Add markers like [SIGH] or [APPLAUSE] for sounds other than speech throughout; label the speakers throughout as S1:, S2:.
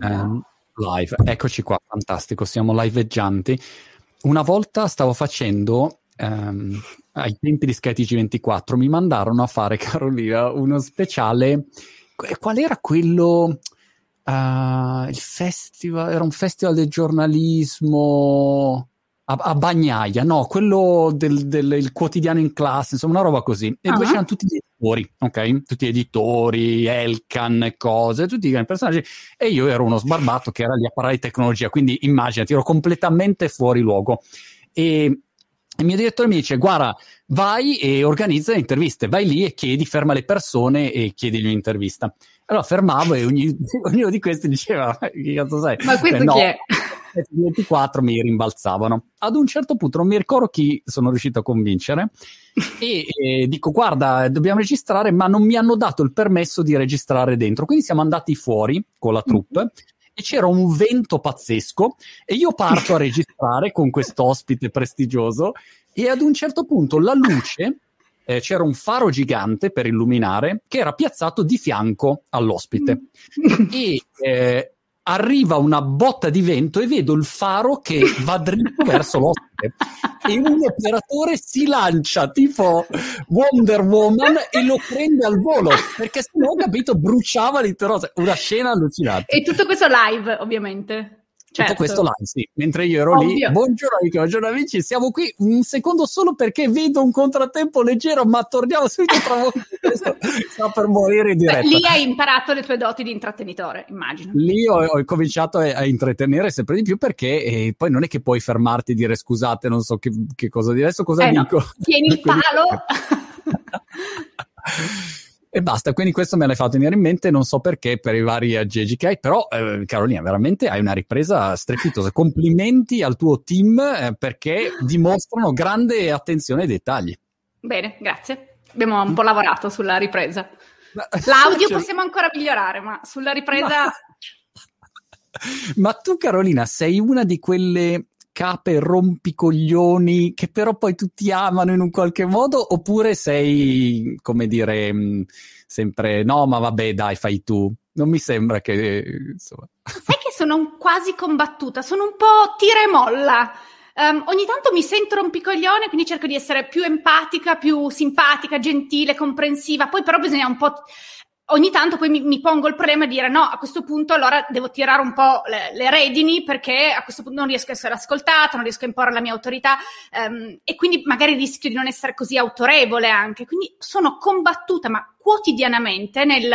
S1: Um, live, eccoci qua, fantastico, siamo liveggianti. Una volta stavo facendo, um, ai tempi di Skytg 24, mi mandarono a fare, [LAUGHS] Carolina, uno speciale. Qual era quello? Uh, il festival, era un festival del giornalismo a, a Bagnaia, no, quello del, del quotidiano in classe, insomma, una roba così. E uh-huh. dove c'erano tutti gli editori, ok? Tutti gli editori, Elkan, cose, tutti i grandi personaggi. E io ero uno sbarbato che era lì a parlare di tecnologia, quindi immaginati, ero completamente fuori luogo. E il mio direttore mi dice: Guarda, vai e organizza le interviste, vai lì e chiedi, ferma le persone e chiedi un'intervista. Allora fermavo e ogni, [LAUGHS] ognuno di questi diceva: Che cazzo sai?
S2: Ma questo eh, no. chi è?
S1: 24 mi rimbalzavano. Ad un certo punto non mi ricordo chi sono riuscito a convincere e, e, dico guarda dobbiamo registrare ma non mi hanno dato il permesso di registrare dentro. Quindi siamo andati fuori con la troupe mm-hmm. e c'era un vento pazzesco e io parto a [LAUGHS] registrare con quest'ospite prestigioso e ad un certo punto la luce eh, c'era un faro gigante per illuminare che era piazzato di fianco all'ospite mm. e eh, arriva una botta di vento e vedo il faro che va dritto verso l'ospite. E un operatore si lancia tipo Wonder Woman e lo prende al volo perché se no capito bruciava l'intero una scena allucinante.
S2: E tutto questo live ovviamente
S1: Certo. Tutto questo live, sì. Mentre io ero Ovvio. lì, buongiorno amici, buongiorno amici, siamo qui un secondo solo perché vedo un contrattempo leggero, ma torniamo subito tra voi. [LAUGHS] Sto per morire in diretta. Beh,
S2: lì hai imparato le tue doti di intrattenitore, immagino.
S1: Lì ho, ho cominciato a, a, intrattenere sempre di più perché eh, poi non è che puoi fermarti e dire scusate, non so che, che cosa dire, adesso cosa
S2: eh
S1: dico.
S2: No. Tieni il [LAUGHS] palo. [LAUGHS]
S1: E basta, quindi questo me l'hai fatto venire in mente, non so perché, per i vari aggeggi che hai, però eh, Carolina, veramente hai una ripresa strepitosa. Complimenti al tuo team eh, perché dimostrano grande attenzione ai dettagli.
S2: Bene, grazie. Abbiamo un po' lavorato sulla ripresa. [LAUGHS] L'audio cioè... possiamo ancora migliorare, ma sulla ripresa...
S1: Ma... [LAUGHS] ma tu Carolina sei una di quelle cape rompicoglioni che però poi tutti amano in un qualche modo oppure sei, come dire, mm, sempre no, ma vabbè, dai, fai tu. Non mi sembra che insomma.
S2: Sai che sono quasi combattuta, sono un po' tira e molla. Um, ogni tanto mi sento rompicoglione, quindi cerco di essere più empatica, più simpatica, gentile, comprensiva. Poi però bisogna un po' ogni tanto poi mi, mi, pongo il problema di dire no, a questo punto allora devo tirare un po' le, le, redini perché a questo punto non riesco a essere ascoltata, non riesco a imporre la mia autorità um, e quindi magari rischio di non essere così autorevole anche. Quindi sono combattuta, ma quotidianamente nel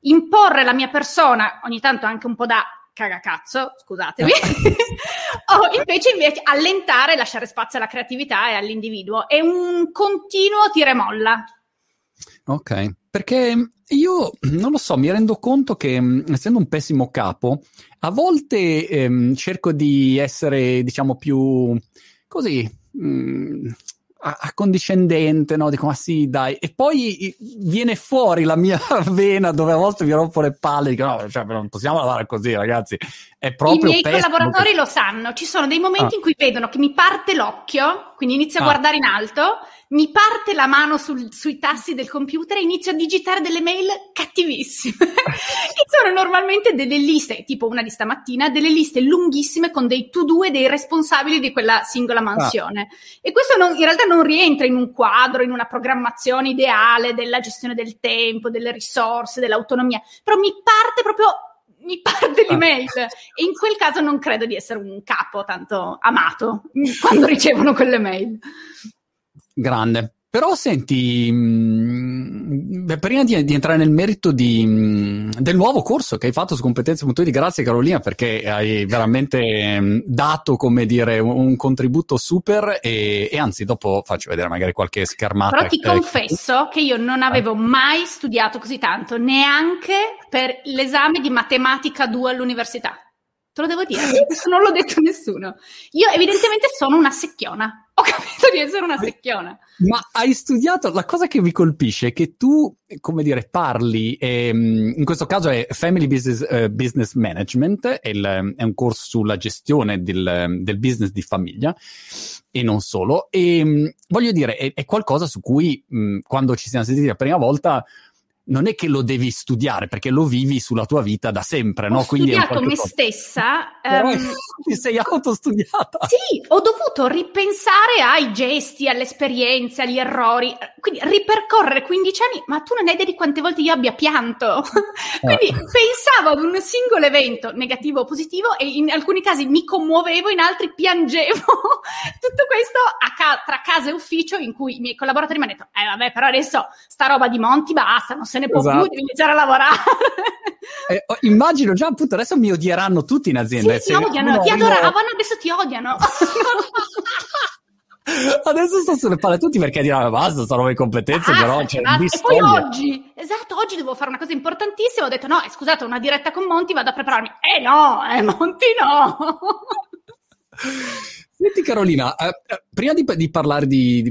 S2: imporre la mia persona, ogni tanto anche un po' da cagacazzo, scusatemi, [LAUGHS] o invece, invece allentare, lasciare spazio alla creatività e all'individuo. È un continuo tira e molla.
S1: Ok, perché io non lo so, mi rendo conto che mm, essendo un pessimo capo, a volte ehm, cerco di essere, diciamo, più così. Mh, mm, accondiscendente, no? Dico, ma sì, dai. E poi viene fuori la mia [LAUGHS] vena dove a volte mi rompo le palle. Dico, no, cioè, non possiamo lavorare così, ragazzi. È proprio
S2: I miei collaboratori che... lo sanno. Ci sono dei momenti ah. in cui vedono che mi parte l'occhio, quindi inizio a ah. guardare in alto mi parte la mano sul, sui tassi del computer e inizio a digitare delle mail cattivissime, [LAUGHS] che sono normalmente delle liste, tipo una di stamattina, delle liste lunghissime con dei to-do e dei responsabili di quella singola mansione. Ah. E questo non, in realtà non rientra in un quadro, in una programmazione ideale della gestione del tempo, delle risorse, dell'autonomia, però mi parte proprio mi parte l'email e in quel caso non credo di essere un capo tanto amato quando ricevono quelle mail.
S1: Grande. Però senti, mh, mm, prima di, di, entrare nel merito di, mh, mm, del nuovo corso che hai fatto su competenze.it, grazie Carolina perché hai veramente mh, mm, dato, come dire, un, un contributo super e, e, anzi dopo faccio vedere magari qualche schermata.
S2: Però ti eh, confesso che io non avevo mai studiato così tanto, neanche per l'esame di matematica 2 all'università. Te lo devo dire, questo [LAUGHS] non l'ho detto a nessuno. Io evidentemente sono una secchiona. Ho capito di essere una secchiona.
S1: Ma hai studiato, la cosa che mi colpisce è che tu, come dire, parli, ehm, in questo caso è Family Business, uh, Business Management, è, il, è, un corso sulla gestione del, del, business di famiglia e non solo. E voglio dire, è, è qualcosa su cui mh, quando ci siamo sentiti la prima volta non è che lo devi studiare perché lo vivi sulla tua vita da sempre, no?
S2: Ho
S1: Quindi
S2: studiato me
S1: cosa.
S2: stessa.
S1: Però
S2: ehm,
S1: ti sei [LAUGHS] autostudiata.
S2: Sì, ho dovuto ripensare ai gesti, alle esperienze, agli errori, quindi ripercorrere 15 anni, ma tu non hai idea di quante volte io abbia pianto. [LAUGHS] quindi pensavo ad un singolo evento, negativo o positivo, e in alcuni casi mi commuovevo, in altri piangevo. [LAUGHS] Tutto questo a ca- tra casa e ufficio in cui i miei collaboratori mi hanno detto, eh vabbè, però adesso sta roba di Monti basta, non se ne può
S1: Esatto.
S2: più, devi iniziare a lavorare.
S1: Eh, immagino già appunto adesso mi odieranno tutti in azienda.
S2: sì, ti
S1: se
S2: odiano,
S1: uno
S2: ti adoravano, adesso ti odiano. [LAUGHS]
S1: Adesso sto sulle palle tutti perché diranno basta, sono le competenze,
S2: Ah,
S1: però c'è
S2: esatto.
S1: un
S2: E poi oggi, esatto, oggi devo fare una cosa importantissima. Ho detto: no, eh, scusate, una diretta con Monti, vado a prepararmi. Eh no, eh, Monti no. [LAUGHS]
S1: Senti Carolina, eh, eh, prima di, di parlare di,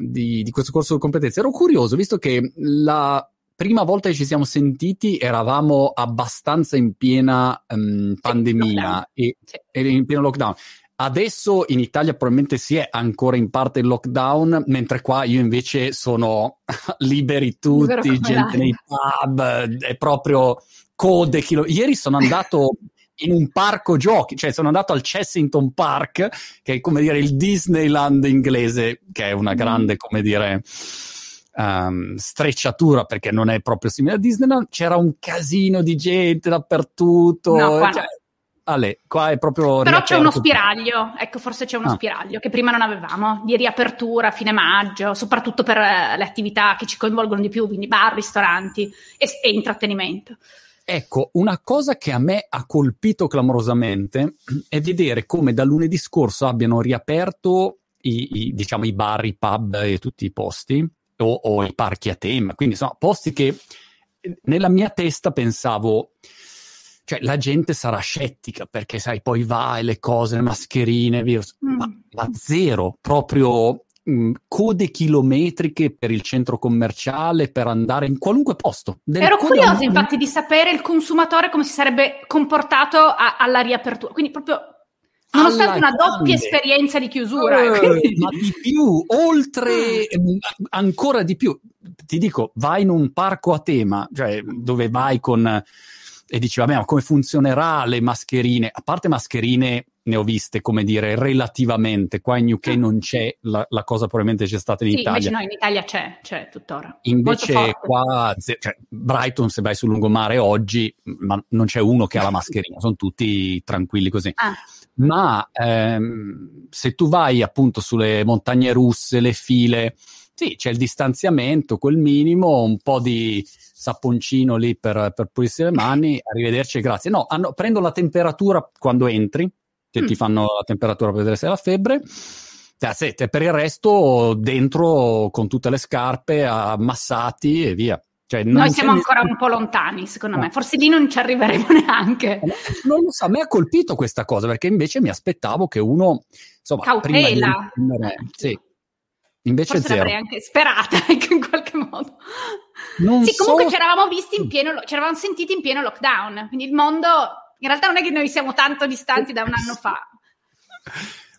S1: di- di questo corso di competenze, ero curioso, visto che la prima volta che ci siamo sentiti eravamo abbastanza in piena ehm, pandemia e,
S2: Sì.
S1: e in pieno lockdown. Adesso in Italia probabilmente si è ancora in parte il lockdown, mentre qua io invece sono [LAUGHS] liberi tutti, gente
S2: l'aria.
S1: nei pub, è proprio code. chilo- Ieri sono andato in un parco giochi, cioè sono andato al Chessington Park, che è come dire il Disneyland inglese, che è una
S2: Mm.
S1: grande, come dire, ehm, strecciatura perché non è proprio simile a Disneyland. C'era un casino di gente dappertutto.
S2: No, qua
S1: cioè, Ale, qua è proprio.
S2: Però c'è uno spiraglio, ecco, forse c'è uno
S1: Ah.
S2: spiraglio che prima non avevamo, di riapertura a fine maggio, soprattutto per eh, le attività che ci coinvolgono di più, quindi bar, ristoranti e, e intrattenimento.
S1: Ecco, una cosa che a me ha colpito clamorosamente [CLEARS THROAT] è vedere come da lunedì scorso abbiano riaperto i, i, diciamo, i bar, i pub e tutti i posti, o, o i parchi a tema, quindi insomma posti che eh, nella mia testa pensavo, cioè la gente sarà scettica perché sai, poi va e le cose, le mascherine, virus,
S2: Mm.
S1: ma, ma zero, proprio mh, code chilometriche per il centro commerciale, per andare in qualunque posto.
S2: Ero curiosa infatti di sapere il consumatore come si sarebbe comportato a- alla riapertura, quindi proprio nonostante una doppia esperienza di chiusura.
S1: Eh,
S2: quindi-
S1: ma di più, oltre
S2: Ah.
S1: ehm, ancora di più. Ti dico, vai in un parco a tema, cioè dove vai con e dici, vabbè, ma come funzionerà le mascherine? A parte mascherine, ne ho viste, come dire, relativamente. Qua in UK
S2: Ah.
S1: non c'è la, la cosa, probabilmente c'è stata in
S2: Sì,
S1: Italia.
S2: invece no, in Italia c'è, c'è tuttora.
S1: Invece qua, cioè, Brighton, se vai sul lungomare oggi, ma non c'è uno che ha la [LAUGHS] mascherina, sono tutti tranquilli così.
S2: Ah,
S1: Ma ehm, se tu vai appunto sulle montagne russe, le file, sì, c'è il distanziamento, quel minimo, un po' di sapponcino lì per, per pulirsi le mani, [LAUGHS] arrivederci grazie. No, hanno- prendono la temperatura quando entri, che
S2: Mm.
S1: ti fanno la temperatura per vedere se hai la febbre. That's it. E per il resto dentro con tutte le scarpe ammassati e via. Cioè,
S2: Noi siamo ancora un po' lontani, secondo
S1: No.
S2: me. Forse lì non ci arriveremo [LAUGHS] neanche.
S1: Non lo so, a me ha colpito questa cosa perché invece mi aspettavo che uno, insomma, prima di
S2: Cautela.
S1: rispondere- sì. Invece
S2: Forse
S1: zero.
S2: l'avrei anche sperata [LAUGHS] ecco, in qualche modo.
S1: Non
S2: sì, comunque
S1: so-
S2: ci eravamo visti in pieno, lo- ci eravamo sentiti in pieno lockdown. Quindi il mondo, in realtà non è che noi siamo tanto distanti da un anno fa.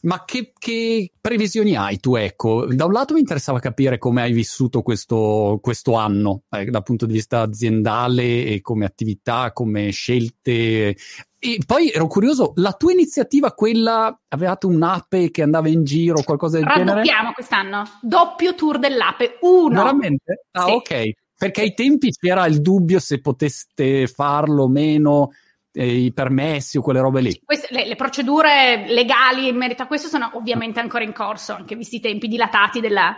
S1: Ma che, che previsioni hai tu, ecco? Da un lato mi interessava capire come hai vissuto questo, questo anno, eh, dal punto di vista aziendale e come attività, come scelte. E poi ero curioso, la tua iniziativa, quella, avevate un'ape che andava in giro, qualcosa del genere?
S2: Raddoppiamo quest'anno. Doppio tour dell'ape. Uno.
S1: Veramente? Ah,
S2: Sì.
S1: ok. Perché ai tempi c'era il dubbio se poteste farlo o meno, eh, i permessi o quelle robe lì.
S2: Queste- le, le procedure legali in merito a questo sono ovviamente ancora in corso, anche visti i tempi dilatati della-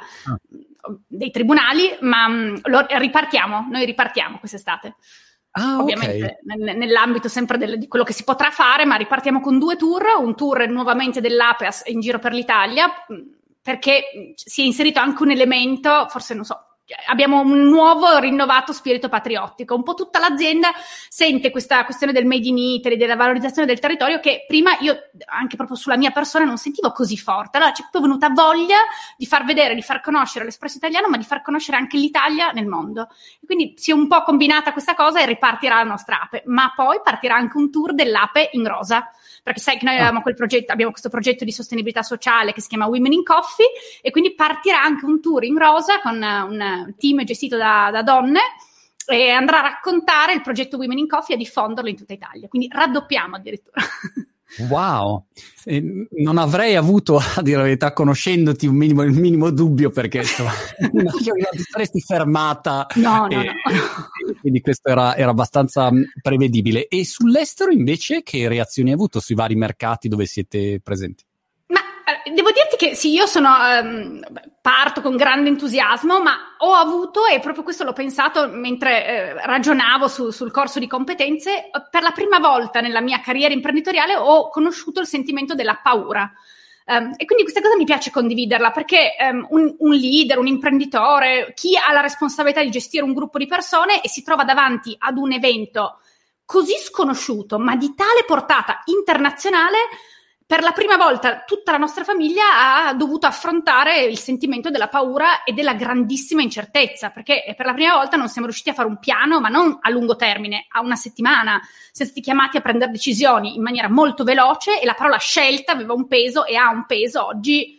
S2: dei tribunali, ma mh, lo- ripartiamo, noi ripartiamo quest'estate.
S1: Ah,
S2: ovviamente nel- nell'ambito sempre del- di quello che si potrà fare, ma ripartiamo con due tour, un tour nuovamente dell'APEAS in giro per l'Italia, mh, perché mh, si è inserito anche un elemento, forse non so, abbiamo un nuovo rinnovato spirito patriottico, un po' tutta l'azienda sente questa questione del made in Italy, della valorizzazione del territorio che prima io anche proprio sulla mia persona non sentivo così forte, allora c'è proprio venuta voglia di far vedere, di far conoscere l'espresso italiano, ma di far conoscere anche l'Italia nel mondo. Quindi si è un po' combinata questa cosa e ripartirà la nostra ape, ma poi partirà anche un tour dell'ape in rosa, perché sai che noi avevamo quel progetto, abbiamo questo progetto di sostenibilità sociale che si chiama Women in Coffee e quindi partirà anche un tour in rosa con un team gestito da, da donne e andrà a raccontare il progetto Women in Coffee e a diffonderlo in tutta Italia. Quindi raddoppiamo addirittura.
S1: Wow, eh, non avrei avuto, [LAUGHS] a dire la verità, conoscendoti un minimo, il minimo dubbio perché insomma, [LAUGHS] non ti saresti fermata.
S2: No, no, e, no.
S1: Quindi questo era, era, abbastanza prevedibile. E sull'estero invece che reazioni hai avuto sui vari mercati dove siete presenti?
S2: Devo dirti che sì, io sono, um, parto con grande entusiasmo, ma ho avuto, e proprio questo l'ho pensato mentre eh, ragionavo su, sul corso di competenze, per la prima volta nella mia carriera imprenditoriale ho conosciuto il sentimento della paura. Um, e quindi questa cosa mi piace condividerla perché um, un, un, leader, un imprenditore, chi ha la responsabilità di gestire un gruppo di persone e si trova davanti ad un evento così sconosciuto, ma di tale portata internazionale, per la prima volta tutta la nostra famiglia ha dovuto affrontare il sentimento della paura e della grandissima incertezza, perché per la prima volta non siamo riusciti a fare un piano, ma non a lungo termine, a una settimana. Siamo stati chiamati a prendere decisioni in maniera molto veloce e la parola scelta aveva un peso e ha un peso oggi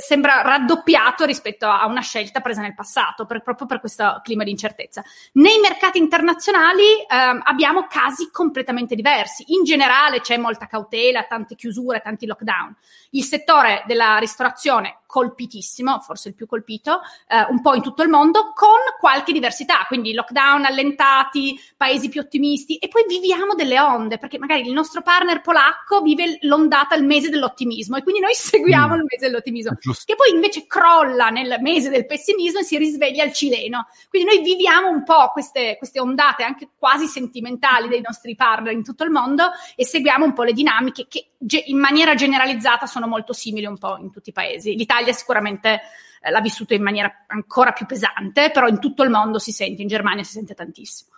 S2: sembra raddoppiato rispetto a una scelta presa nel passato, per, proprio per questo clima di incertezza. Nei mercati internazionali ehm, abbiamo casi completamente diversi. In generale c'è molta cautela, tante chiusure, tanti lockdown. Il settore della ristorazione colpitissimo, forse il più colpito, eh, un po' in tutto il mondo, con qualche diversità, quindi lockdown allentati, paesi più ottimisti e poi viviamo delle onde, perché magari il nostro partner polacco vive l'ondata il mese dell'ottimismo e quindi noi [LAUGHS] seguiamo mm. il mese dell'ottimismo, che poi invece crolla nel mese del pessimismo e si risveglia il cileno. Quindi noi viviamo un po' queste, queste ondate anche quasi sentimentali dei nostri partner in tutto il mondo e seguiamo un po' le dinamiche che in maniera generalizzata sono molto simili un po' in tutti i paesi. L'Italia sicuramente eh, l'ha vissuto in maniera ancora più pesante, però in tutto il mondo si sente, in Germania si sente tantissimo.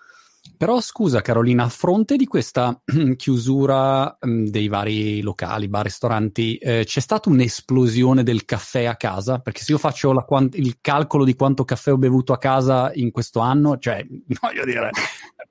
S1: Però scusa Carolina, a fronte di questa [CLEARS THROAT] chiusura mh, dei vari locali, bar, ristoranti, eh, c'è stata un'esplosione del caffè a casa? Perché se io faccio la, il calcolo di quanto caffè ho bevuto a casa in questo anno, cioè, [LAUGHS] voglio dire,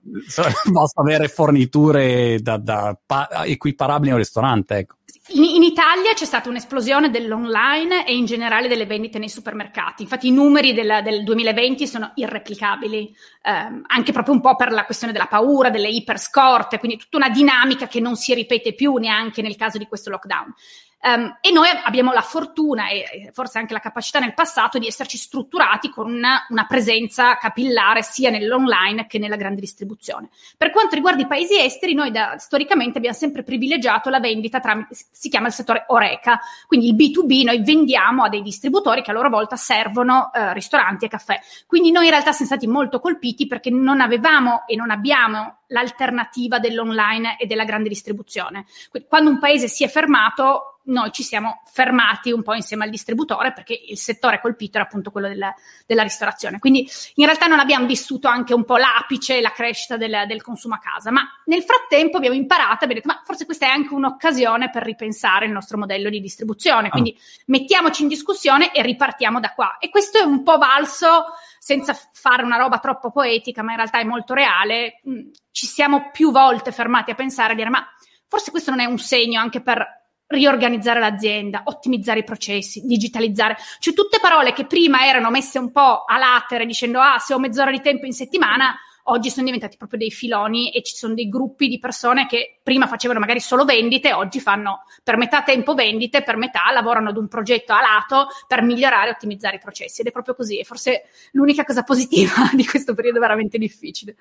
S1: [LAUGHS] basta avere forniture da, da pa- equiparabili a un ristorante, ecco.
S2: In, in, Italia c'è stata un'esplosione dell'online e in generale delle vendite nei supermercati. Infatti i numeri del, del 2020 sono irreplicabili, ehm, anche proprio un po' per la questione della paura, delle iperscorte, quindi tutta una dinamica che non si ripete più neanche nel caso di questo lockdown. Um, e noi abbiamo la fortuna e forse anche la capacità nel passato di esserci strutturati con una, una, presenza capillare sia nell'online che nella grande distribuzione. Per quanto riguarda i paesi esteri, noi da, storicamente abbiamo sempre privilegiato la vendita tramite, si chiama il settore Oreca, quindi il B2B noi vendiamo a dei distributori che a loro volta servono eh, ristoranti e caffè. Quindi noi in realtà siamo stati molto colpiti perché non avevamo e non abbiamo l'alternativa dell'online e della grande distribuzione. Quindi, quando un paese si è fermato, noi ci siamo fermati un po' insieme al distributore perché il settore colpito era appunto quello della, della ristorazione. Quindi in realtà non abbiamo vissuto anche un po' l'apice e la crescita del, del, consumo a casa, ma nel frattempo abbiamo imparato abbiamo detto ma forse questa è anche un'occasione per ripensare il nostro modello di distribuzione. Ah. Quindi ah. mettiamoci in discussione e ripartiamo da qua. E questo è un po' valso senza fare una roba troppo poetica, ma in realtà è molto reale. Mm, ci siamo più volte fermati a pensare a dire ma forse questo non è un segno anche per riorganizzare l'azienda, ottimizzare i processi, digitalizzare, cioè tutte parole che prima erano messe un po' a latere dicendo ah se ho mezz'ora di tempo in settimana, oggi sono diventati proprio dei filoni e ci sono dei gruppi di persone che prima facevano magari solo vendite, oggi fanno per metà tempo vendite, per metà lavorano ad un progetto a lato per migliorare e ottimizzare i processi ed è proprio così, è forse l'unica cosa positiva [LAUGHS] di questo periodo veramente difficile.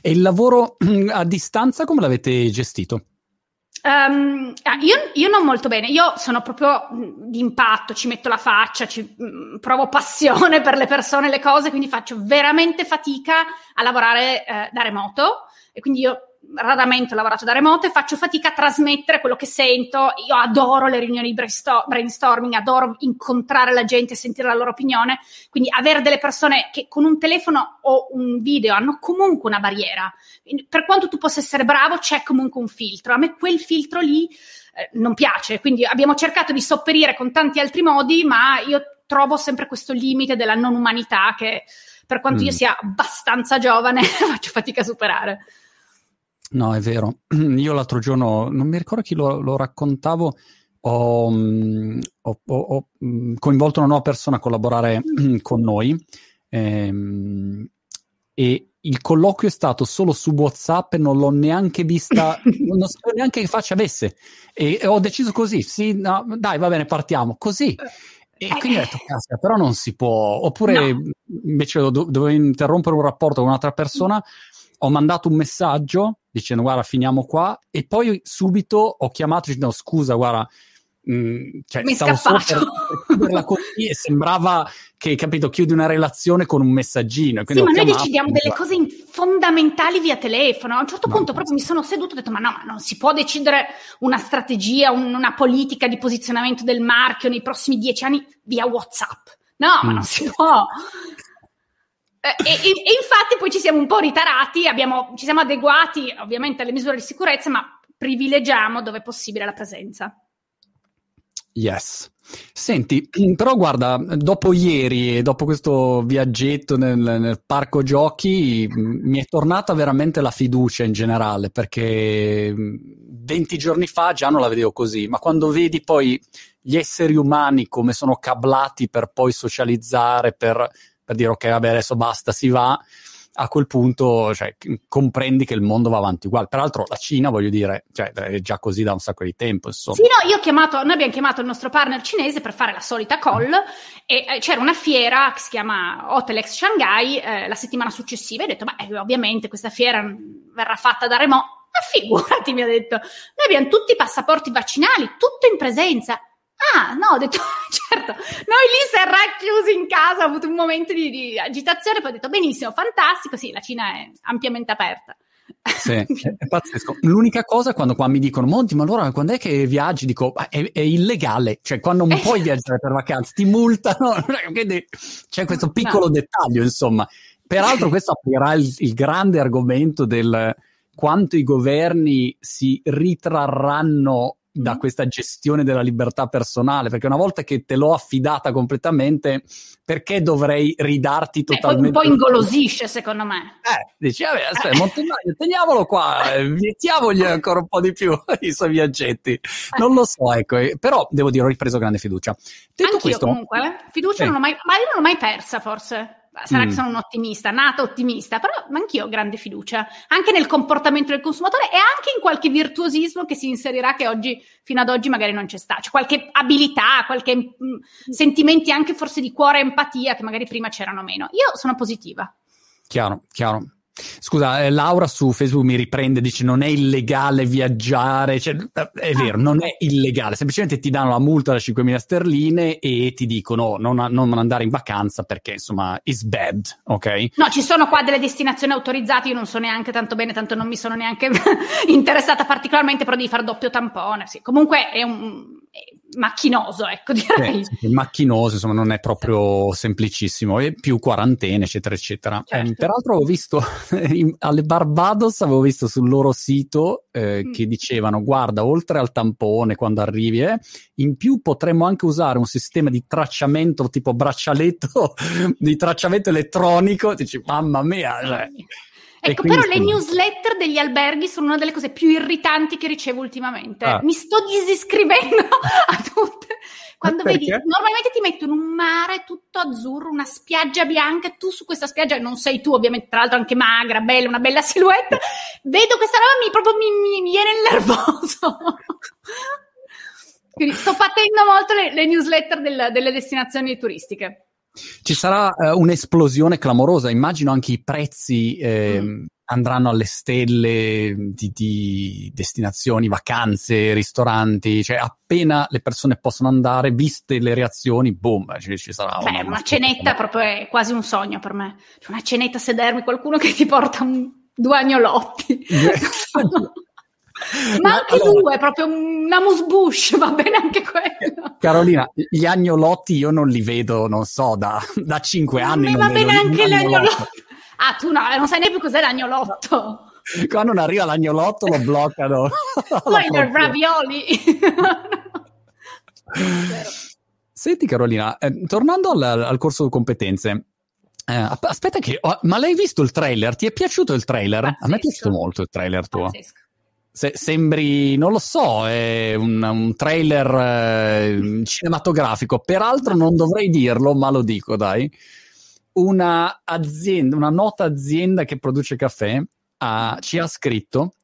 S1: E il lavoro [CLEARS THROAT] a distanza come l'avete gestito?
S2: Um, io, io, non molto bene, io sono proprio di impatto, ci metto la faccia, ci, mh, provo passione per le persone, le cose, quindi faccio veramente fatica a lavorare eh, da remoto e quindi io raramente ho lavorato da remoto e faccio fatica a trasmettere quello che sento. Io adoro le riunioni brainstorming, adoro incontrare la gente, sentire la loro opinione. Quindi avere delle persone che con un telefono o un video hanno comunque una barriera. Per quanto tu possa essere bravo, c'è comunque un filtro. A me quel filtro lì eh, non piace. Quindi abbiamo cercato di sopperire con tanti altri modi, ma io trovo sempre questo limite della non umanità che per quanto mm. io sia abbastanza giovane [LAUGHS] faccio fatica a superare.
S1: No, è vero. [CLEARS THROAT] Io l'altro giorno, non mi ricordo chi lo, lo raccontavo, ho, mm, ho, ho, mm, coinvolto una nuova persona a collaborare [CLEARS THROAT] con noi. Ehm, e il colloquio è stato solo su WhatsApp e non l'ho neanche vista, [LAUGHS] non sapevo neanche che faccia avesse. E, e, ho deciso così, sì, no, dai, va bene, partiamo, così. E eh. quindi ho detto, cazzo, però non si può. Oppure no. invece do- dovevo interrompere un rapporto con un'altra persona, ho mandato un messaggio dicendo guarda finiamo qua e poi subito ho chiamato dicendo scusa guarda
S2: Mm, cioè, Mi è scappato.
S1: Per, così e sembrava che, capito, chiudi una relazione con un messaggino.
S2: Sì, ma noi decidiamo delle cose fondamentali via telefono. A un certo ma punto proprio mi sono seduto e ho detto, ma no, ma non si può decidere una strategia, un, una politica di posizionamento del marchio nei prossimi dieci anni via WhatsApp. No, mm. ma non si può. E, e, e, infatti poi ci siamo un po' ritarati, abbiamo, ci siamo adeguati ovviamente alle misure di sicurezza, ma privilegiamo dove è possibile la presenza.
S1: Yes. Senti, [CLEARS THROAT] però guarda, dopo ieri e dopo questo viaggetto nel, nel, parco giochi mi è tornata veramente la fiducia in generale perché 20 giorni fa già non la vedevo così, ma quando vedi poi gli esseri umani come sono cablati per poi socializzare, per, per dire ok, vabbè, adesso basta, si va, a quel punto cioè, comprendi che il mondo va avanti uguale. Peraltro la Cina, voglio dire, cioè, è già così da un sacco di tempo. Insomma.
S2: Sì, no, io ho chiamato, noi abbiamo chiamato il nostro partner cinese per fare la solita call e eh, c'era una fiera che si chiama Hotelex Shanghai eh, la settimana successiva e ho detto, ma eh, ovviamente questa fiera verrà fatta da remoto. [LAUGHS] Ma figurati, mi ha detto, noi abbiamo tutti i passaporti vaccinali, tutto in presenza. Ah, no, ho detto, [LAUGHS] certo, noi lì si è racchiusi in casa, ho avuto un momento di, di agitazione, poi ho detto, benissimo, fantastico, sì, la Cina è ampiamente aperta.
S1: Sì, [LAUGHS] è pazzesco. L'unica cosa quando qua mi dicono, Monti, ma allora quando è che viaggi? Dico, è, è illegale, cioè quando non puoi viaggiare per vacanze, ti multano, [LAUGHS] quindi c'è questo piccolo no. dettaglio, insomma. Peraltro questo aprirà il, il grande argomento del quanto i governi si ritrarranno da mm. questa gestione della libertà personale, perché una volta che te l'ho affidata completamente, perché dovrei ridarti totalmente?
S2: Eh, poi un po' ingolosisce, secondo me.
S1: Eh, dici, vabbè, aspetta, Montemagno, teniamolo qua, eh, vietiamogli ancora un po' di più [LAUGHS] i suoi viaggetti. Non lo so, ecco, eh, però devo dire, ho ripreso grande fiducia.
S2: Detto Anch'io questo, comunque, eh, fiducia non l'ho mai, ma io non l'ho mai persa, forse sarà mm. che sono un ottimista, nata ottimista, però anch'io ho grande fiducia anche nel comportamento del consumatore e anche in qualche virtuosismo che si inserirà che oggi, fino ad oggi magari non c'è stato, cioè qualche abilità, qualche mh, mm, sentimenti anche forse di cuore e empatia che magari prima c'erano meno. Io sono positiva.
S1: Chiaro, chiaro. Scusa, eh, Laura su Facebook mi riprende, dice non è illegale viaggiare, cioè, è vero, non è illegale, semplicemente ti danno la multa da 5.000 sterline e ti dicono non, non andare in vacanza perché insomma is bad, ok?
S2: No, ci sono qua delle destinazioni autorizzate, io non so neanche tanto bene, tanto non mi sono neanche [LAUGHS] interessata particolarmente, però devi fare doppio tampone, sì. Comunque è un... È macchinoso, ecco, direi.
S1: Sì, macchinoso, insomma, non è proprio semplicissimo, e più quarantene, eccetera, eccetera. Certo. Eh, peraltro ho visto [LAUGHS] alle Barbados, avevo visto sul loro sito eh, mm. che dicevano, guarda, oltre al tampone quando arrivi, eh, in più potremmo anche usare un sistema di tracciamento tipo braccialetto, [LAUGHS] di tracciamento elettronico, dici, mamma mia, cioè...
S2: Ecco, però le newsletter degli alberghi sono una delle cose più irritanti che ricevo ultimamente. Ah. Mi sto disiscrivendo [LAUGHS] a tutte. Quando vedi, normalmente ti mettono un mare tutto azzurro, una spiaggia bianca, tu su questa spiaggia, non sei tu ovviamente, tra l'altro anche magra, bella, una bella silhouette, [LAUGHS] vedo questa roba mi proprio mi, mi, mi viene il nervoso. [LAUGHS] Quindi sto patendo molto le, le newsletter del, delle destinazioni turistiche.
S1: Ci sarà uh, un'esplosione clamorosa, immagino anche i prezzi eh, mm. andranno alle stelle di, di, destinazioni, vacanze, ristoranti, cioè appena le persone possono andare, viste le reazioni, boom, ci, ci sarà
S2: Beh, una, una cenetta proprio è quasi un sogno per me. Cioè, una cenetta a sedermi, qualcuno che ti porta un, due agnolotti. [LAUGHS] [LAUGHS] Ma anche allora, due, proprio una musbush, va bene anche quello.
S1: Carolina, gli agnolotti io non li vedo, non so, da, da cinque anni.
S2: Ma va bene anche l'agnolotto. Ah, tu no, non sai neanche cos'è l'agnolotto.
S1: Quando non arriva l'agnolotto lo bloccano. [LAUGHS] [LAUGHS]
S2: Poi i ravioli. [LAUGHS]
S1: Senti Carolina, eh, tornando al, al, corso di competenze, eh, aspetta che... Oh, ma l'hai visto il trailer? Ti è piaciuto il trailer? Pazzesco. A me è piaciuto molto il trailer tuo. Pazzesco. Se, sembri, non lo so, è un, un trailer eh, cinematografico. Peraltro non dovrei dirlo, ma lo dico, dai. una azienda, una nota azienda che produce caffè ha, ci ha scritto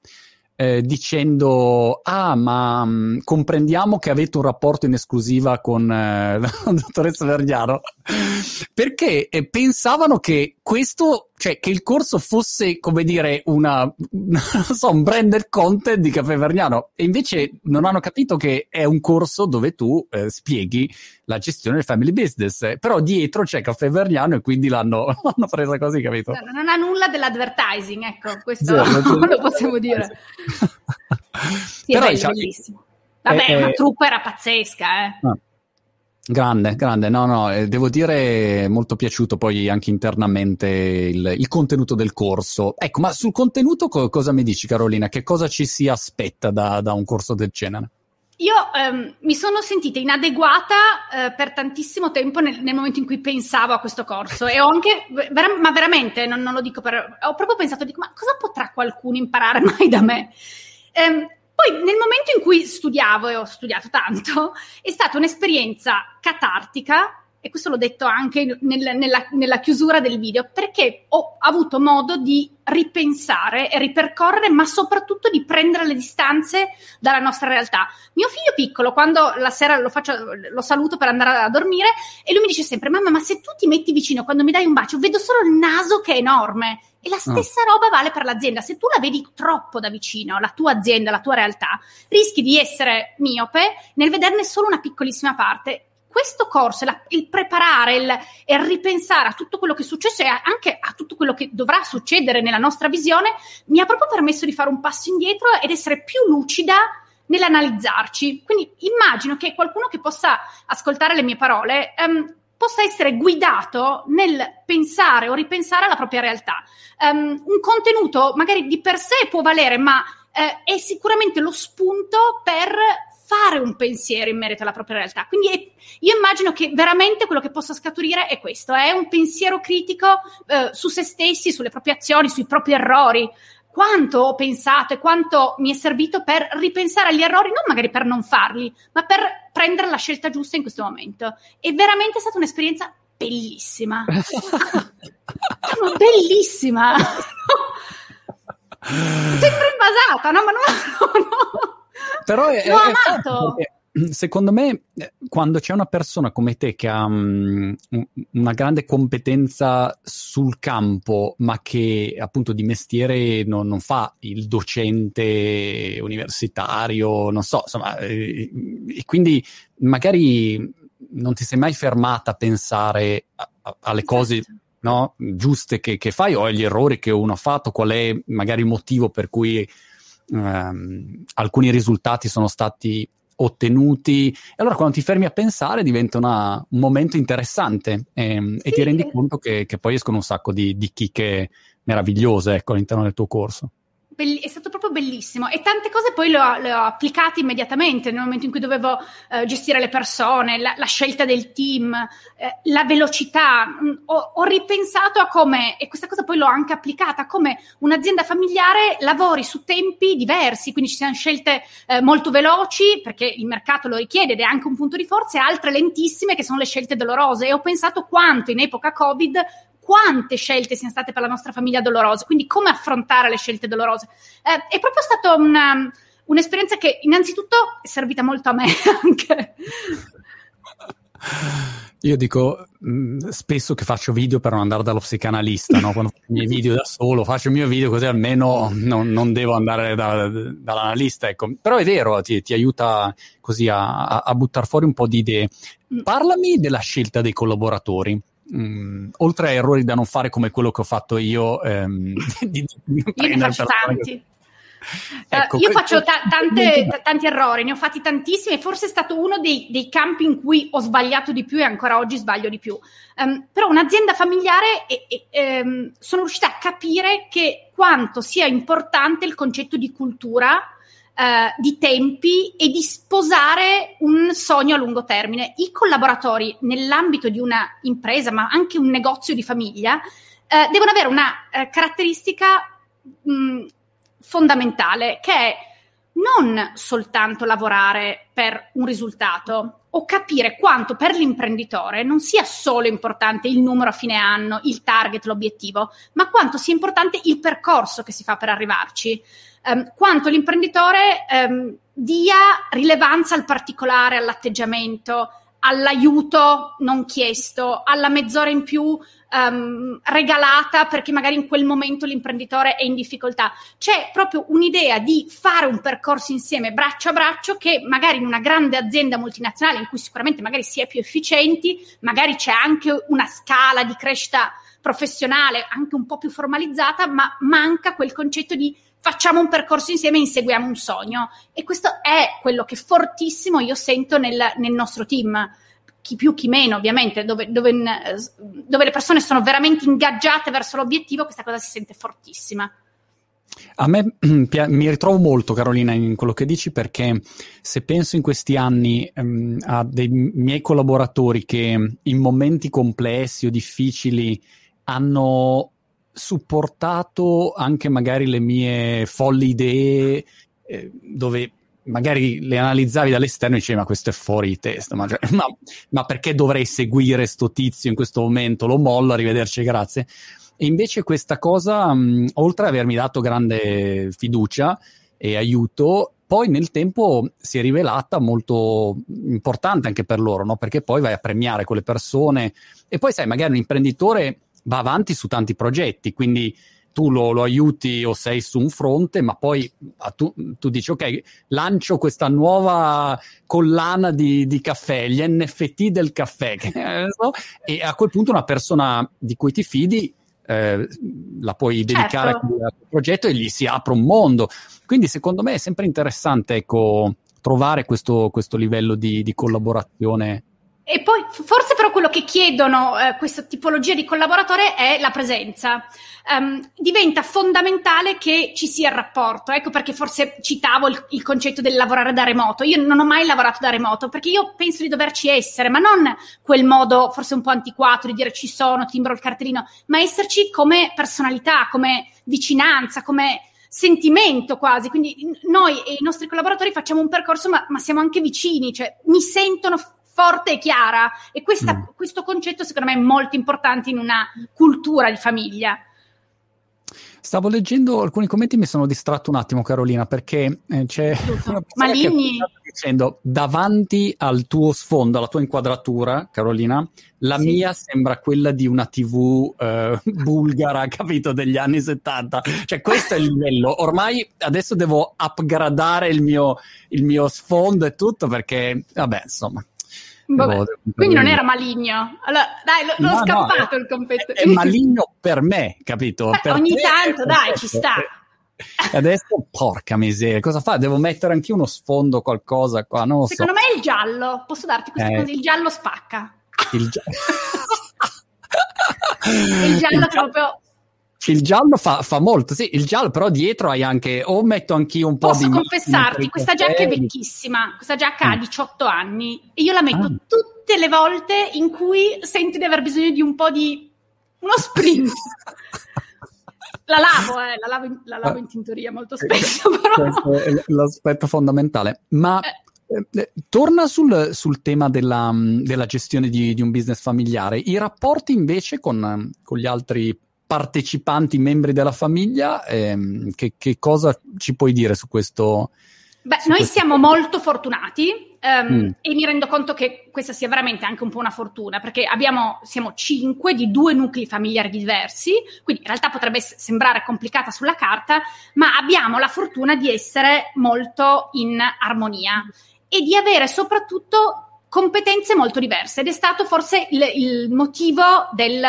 S1: eh, dicendo ah ma mh, mm, comprendiamo che avete un rapporto in esclusiva con eh, [LAUGHS] la dottoressa Vergnano perché eh, pensavano che questo cioè che il corso fosse come dire una [LAUGHS] non so un branded content di Caffè Vergnano. E invece non hanno capito che è un corso dove tu eh, spieghi la gestione del family business. Però dietro c'è Caffè Vergnano e quindi l'hanno, [LAUGHS] l'hanno presa così capito?
S2: No, non ha nulla dell'advertising ecco questo sì, [LAUGHS] lo possiamo dire. Sì, però, è bello, diciamo, bellissimo. Vabbè eh, la truppa era pazzesca eh. Ah.
S1: Grande, grande, no, no, eh, devo dire molto piaciuto poi anche internamente il, il contenuto del corso. Ecco, ma sul contenuto co- cosa mi dici Carolina? Che cosa ci si aspetta da, da un corso del genere?
S2: Io ehm, mi sono sentita inadeguata eh, per tantissimo tempo nel, nel, momento in cui pensavo a questo corso e ho anche, ver- ma veramente, non, non, lo dico per... ho proprio pensato, dico, ma cosa potrà qualcuno imparare [LAUGHS] mai da me? Ehm, poi nel momento in cui studiavo, e ho studiato tanto, è stata un'esperienza catartica, e questo l'ho detto anche nel, nella, nella, chiusura del video, perché ho avuto modo di ripensare e ripercorrere, ma soprattutto di prendere le distanze dalla nostra realtà. Mio figlio piccolo, quando la sera lo, faccio, lo saluto per andare a dormire, e lui mi dice sempre: Mamma, ma se tu ti metti vicino quando mi dai un bacio, vedo solo il naso che è enorme. E la stessa oh. roba vale per l'azienda. Se tu la vedi troppo da vicino, la tua azienda, la tua realtà, rischi di essere miope nel vederne solo una piccolissima parte. Questo corso, la, il preparare il, e il ripensare a tutto quello che è successo e anche a tutto quello che dovrà succedere nella nostra visione, mi ha proprio permesso di fare un passo indietro ed essere più lucida nell'analizzarci. Quindi immagino che qualcuno che possa ascoltare le mie parole um, possa essere guidato nel pensare o ripensare alla propria realtà. Um, un contenuto magari di per sé può valere, ma eh, è sicuramente lo spunto per fare un pensiero in merito alla propria realtà. Quindi è, io immagino che veramente quello che possa scaturire è questo, è un pensiero critico eh, su se stessi, sulle proprie azioni, sui propri errori, quanto ho pensato e quanto mi è servito per ripensare agli errori, non magari per non farli, ma per prendere la scelta giusta in questo momento. È veramente stata un'esperienza bellissima. [LAUGHS] bellissima. [LAUGHS] Sembra invasata, no? Ma no, [LAUGHS] no.
S1: Però è, L'ho è amato. Secondo me, quando c'è una persona come te che ha um, una grande competenza sul campo, ma che appunto di mestiere non, non fa il docente universitario, non so, insomma, eh, e quindi magari non ti sei mai fermata a pensare a, a, alle cose no, giuste che, che, fai o agli errori che uno ha fatto, qual è magari il motivo per cui um, alcuni risultati sono stati ottenuti. E allora quando ti fermi a pensare diventa una, un momento interessante ehm, e, sì. e ti rendi conto che, che, poi escono un sacco di, di chicche meravigliose ecco, all'interno del tuo corso
S2: è stato proprio bellissimo. E tante cose poi le ho, le ho applicate immediatamente nel momento in cui dovevo eh, gestire le persone, la, la, scelta del team, eh, la velocità. Mm, ho, ho, ripensato a come, e questa cosa poi l'ho anche applicata, come un'azienda familiare lavori su tempi diversi, quindi ci siano scelte eh, molto veloci perché il mercato lo richiede ed è anche un punto di forza e altre lentissime che sono le scelte dolorose. E ho pensato quanto in epoca Covid quante scelte siano state per la nostra famiglia dolorose, quindi come affrontare le scelte dolorose. Eh, è proprio stata una, un'esperienza che innanzitutto è servita molto a me [LAUGHS] anche.
S1: Io dico mh, mm, spesso che faccio video per non andare dallo psicanalista, no? quando faccio i miei video da solo, faccio il mio video così almeno non, non devo andare da, dall'analista. Ecco. Però è vero, ti, ti aiuta così a, a, a buttare fuori un po' di idee. Mm. Parlami della scelta dei collaboratori mh, oltre a errori da non fare come quello che ho fatto io, ehm, [LAUGHS]
S2: di, di faccio tanti. [LAUGHS] Ecco, uh, io faccio ta- tante, t- tanti errori, ne ho fatti tantissimi e forse è stato uno dei, dei, campi in cui ho sbagliato di più e ancora oggi sbaglio di più. Um, però un'azienda familiare e, e, um, sono riuscita a capire che quanto sia importante il concetto di cultura eh, di tempi e di sposare un sogno a lungo termine. I collaboratori nell'ambito di una impresa, ma anche un negozio di famiglia, eh, devono avere una eh, caratteristica mh, fondamentale che è non soltanto lavorare per un risultato o capire quanto per l'imprenditore non sia solo importante il numero a fine anno, il target, l'obiettivo, ma quanto sia importante il percorso che si fa per arrivarci, um, quanto l'imprenditore um, dia rilevanza al particolare, all'atteggiamento, all'aiuto non chiesto, alla mezz'ora in più um, regalata perché magari in quel momento l'imprenditore è in difficoltà. C'è proprio un'idea di fare un percorso insieme braccio a braccio che magari in una grande azienda multinazionale in cui sicuramente magari si è più efficienti, magari c'è anche una scala di crescita professionale anche un po' più formalizzata, ma manca quel concetto di facciamo un percorso insieme e inseguiamo un sogno. E questo è quello che fortissimo io sento nel, nel nostro team. Chi più, chi meno, ovviamente, dove, dove, dove le persone sono veramente ingaggiate verso l'obiettivo, questa cosa si sente fortissima.
S1: A me [CLEARS THROAT] mi ritrovo molto, Carolina, in quello che dici, perché se penso in questi anni um, a dei miei collaboratori che in momenti complessi o difficili hanno supportato anche magari le mie folli idee eh, dove magari le analizzavi dall'esterno e dicevi ma questo è fuori di testa, ma, cioè, ma, ma, perché dovrei seguire sto tizio in questo momento? Lo mollo, arrivederci, grazie. E invece questa cosa, mh, oltre ad avermi dato grande fiducia e aiuto, poi nel tempo si è rivelata molto importante anche per loro, no? perché poi vai a premiare quelle persone e poi sai, magari un imprenditore va avanti su tanti progetti, quindi tu lo, lo, aiuti o sei su un fronte, ma poi ah, tu, tu, dici ok, lancio questa nuova collana di, di caffè, gli NFT del caffè, [LAUGHS] e a quel punto una persona di cui ti fidi eh, la puoi dedicare certo. al progetto e gli si apre un mondo. Quindi secondo me è sempre interessante ecco, trovare questo, questo livello di, di collaborazione
S2: e poi forse però quello che chiedono eh, questa tipologia di collaboratore è la presenza. Um, diventa fondamentale che ci sia il rapporto. Ecco perché forse citavo il, il, concetto del lavorare da remoto. Io non ho mai lavorato da remoto perché io penso di doverci essere, ma non quel modo forse un po' antiquato di dire ci sono, timbro il cartellino, ma esserci come personalità, come vicinanza, come sentimento quasi. Quindi noi e i nostri collaboratori facciamo un percorso, ma, ma siamo anche vicini, cioè mi sentono forte e chiara. E questa, mm. questo concetto, secondo me, è molto importante in una cultura di famiglia.
S1: Stavo leggendo alcuni commenti, mi sono distratto un attimo, Carolina, perché eh, c'è
S2: Maligni
S1: dicendo davanti al tuo sfondo, alla tua inquadratura, Carolina, la sì. mia sembra quella di una TV eh, bulgara, [LAUGHS] capito, degli anni 70. Cioè, questo è il livello. Ormai adesso devo upgradare il mio, il mio sfondo e tutto perché, vabbè, insomma.
S2: Vabbè, quindi non era maligno. Allora, dai, l'ho, no, scappato no, il competitore.
S1: È, è, maligno per me, capito? Per
S2: ogni tanto, dai, ci sta.
S1: Adesso, porca miseria, cosa fa? Devo mettere anche uno sfondo, qualcosa qua, non
S2: Secondo
S1: so.
S2: me è il giallo, posso darti queste eh. cose, il giallo spacca.
S1: Il, gia- [LAUGHS]
S2: il giallo proprio
S1: il giallo fa, fa, molto, sì, il giallo però dietro hai anche, o metto anch'io un po'
S2: Posso
S1: di...
S2: Posso confessarti, questa giacca è vecchissima, questa giacca mm. ha 18 anni e io la metto ah. tutte le volte in cui senti di aver bisogno di un po' di... uno sprint. [LAUGHS] la lavo, eh, la lavo, in, la lavo in tintoria molto spesso, però...
S1: Questo è l'aspetto fondamentale, ma... Eh. Eh, torna sul, sul tema della, della gestione di, di, un business familiare. I rapporti invece con, con gli altri partecipanti, membri della famiglia, ehm, che, che, cosa ci puoi dire su questo?
S2: Beh, su noi questo... siamo molto fortunati um, mm. e mi rendo conto che questa sia veramente anche un po' una fortuna, perché abbiamo, siamo cinque di due nuclei familiari diversi, quindi in realtà potrebbe sembrare complicata sulla carta, ma abbiamo la fortuna di essere molto in armonia e di avere soprattutto competenze molto diverse ed è stato forse il, il motivo del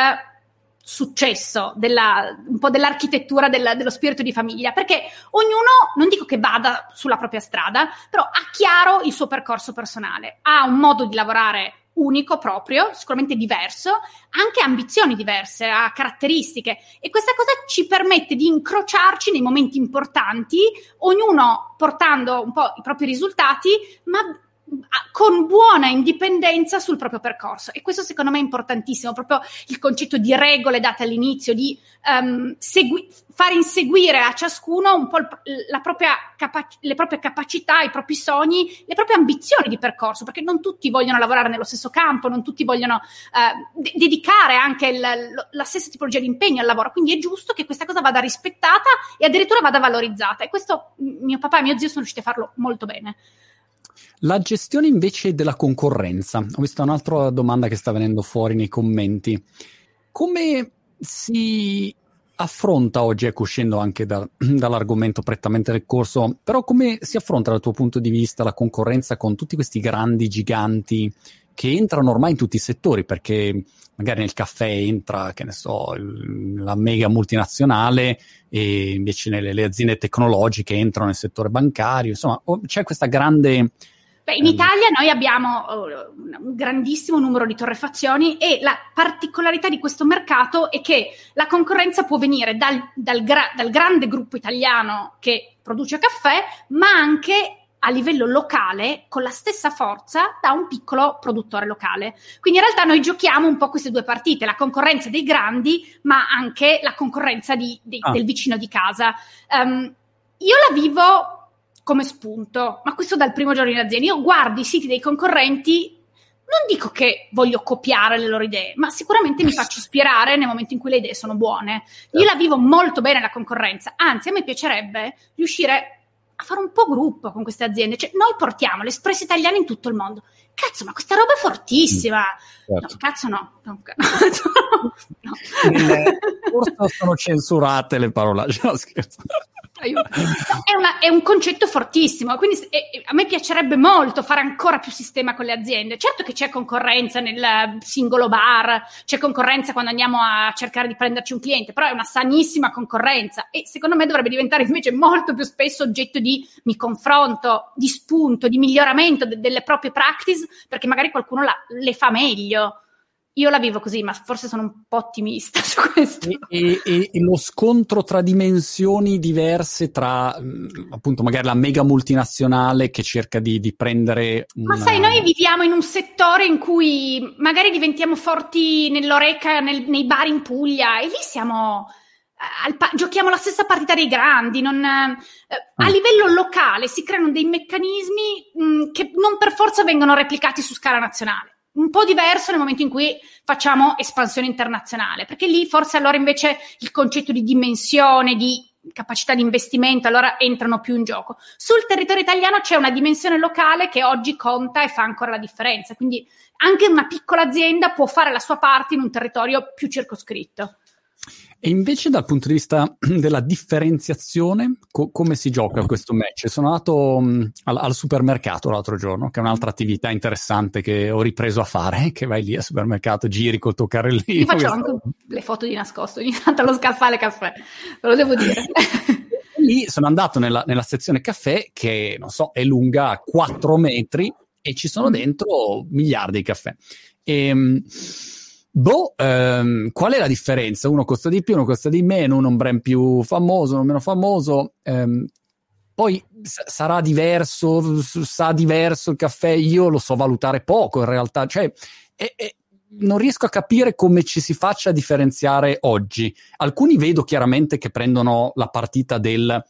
S2: successo, della, un po' dell'architettura della, dello spirito di famiglia, perché ognuno, non dico che vada sulla propria strada, però ha chiaro il suo percorso personale, ha un modo di lavorare unico proprio, sicuramente diverso, anche ambizioni diverse, ha caratteristiche e questa cosa ci permette di incrociarci nei momenti importanti, ognuno portando un po' i propri risultati, ma con buona indipendenza sul proprio percorso. E questo secondo me è importantissimo, proprio il concetto di regole date all'inizio, di um, segui- far inseguire a ciascuno un po' capac- le proprie capacità, i propri sogni, le proprie ambizioni di percorso, perché non tutti vogliono lavorare nello stesso campo, non tutti vogliono uh, de- dedicare anche il, la stessa tipologia di impegno al lavoro. Quindi è giusto che questa cosa vada rispettata e addirittura vada valorizzata. E questo mio papà e mio zio sono riusciti a farlo molto bene.
S1: La gestione invece della concorrenza. Ho visto un'altra domanda che sta venendo fuori nei commenti. Come si affronta oggi, ecco uscendo anche da, [CLEARS THROAT] dall'argomento prettamente del corso, però come si affronta dal tuo punto di vista la concorrenza con tutti questi grandi giganti che entrano ormai in tutti i settori? Perché magari nel caffè entra, che ne so, la mega multinazionale e invece nelle aziende tecnologiche entrano nel settore bancario, insomma c'è questa grande
S2: Beh, in Italia noi abbiamo uh, un grandissimo numero di torrefazioni e la particolarità di questo mercato è che la concorrenza può venire dal, dal, gra- dal grande gruppo italiano che produce caffè, ma anche a livello locale con la stessa forza da un piccolo produttore locale. Quindi in realtà noi giochiamo un po' queste due partite, la concorrenza dei grandi, ma anche la concorrenza di, di, ah. del vicino di casa. Um, io la vivo come spunto, ma questo dal primo giorno in azienda. Io guardo i siti dei concorrenti, non dico che voglio copiare le loro idee, ma sicuramente mi faccio ispirare nel momento in cui le idee sono buone. Io la vivo molto bene la concorrenza, anzi a me piacerebbe riuscire a fare un po' gruppo con queste aziende. Cioè, noi portiamo l'espresso italiano in tutto il mondo. Cazzo, ma questa roba è fortissima. Certo. No, cazzo no. no, [LAUGHS]
S1: no. Forse sono censurate le parole. [LAUGHS] No, scherzo.
S2: È, una, è, un concetto fortissimo, quindi è, a me piacerebbe molto fare ancora più sistema con le aziende. Certo che c'è concorrenza nel singolo bar, c'è concorrenza quando andiamo a cercare di prenderci un cliente, però è una sanissima concorrenza e secondo me dovrebbe diventare invece molto più spesso oggetto di mi confronto, di spunto, di miglioramento de- delle proprie practice, perché magari qualcuno la, le fa meglio io la vivo così, ma forse sono un po' ottimista [LAUGHS] su questo.
S1: E, e, e lo scontro tra dimensioni diverse, tra mm, appunto magari la mega multinazionale che cerca di, di prendere.
S2: Una... Ma sai, noi viviamo in un settore in cui magari diventiamo forti nell'oreca, nel, nei bar in Puglia, e lì siamo. Pa- giochiamo la stessa partita dei grandi. Non, eh, a mm. livello locale si creano dei meccanismi mh, mm, che non per forza vengono replicati su scala nazionale un po' diverso nel momento in cui facciamo espansione internazionale, perché lì forse allora invece il concetto di dimensione, di capacità di investimento, allora entrano più in gioco. Sul territorio italiano c'è una dimensione locale che oggi conta e fa ancora la differenza, quindi anche una piccola azienda può fare la sua parte in un territorio più circoscritto.
S1: E invece dal punto di vista [CLEARS THROAT] della differenziazione, co- come si gioca questo match? Sono andato mh, al, al, supermercato l'altro giorno, che è un'altra attività interessante che ho ripreso a fare, [LAUGHS] che vai lì al supermercato, giri col tuo carrellino. Io
S2: faccio anche sta... le foto di nascosto, ogni tanto allo scaffale caffè, ve lo devo dire. [LAUGHS]
S1: lì sono andato nella, nella sezione caffè che, non so, è lunga 4 metri e ci sono mm. dentro miliardi di caffè. E, ehm, Boh, ehm, qual è la differenza? Uno costa di più, uno costa di meno, uno è un brand più famoso, uno meno famoso. Ehm, poi s- sarà diverso, s- sa diverso il caffè, io lo so valutare poco in realtà. Cioè, è, è, non riesco a capire come ci si faccia differenziare oggi. Alcuni vedo chiaramente che prendono la partita del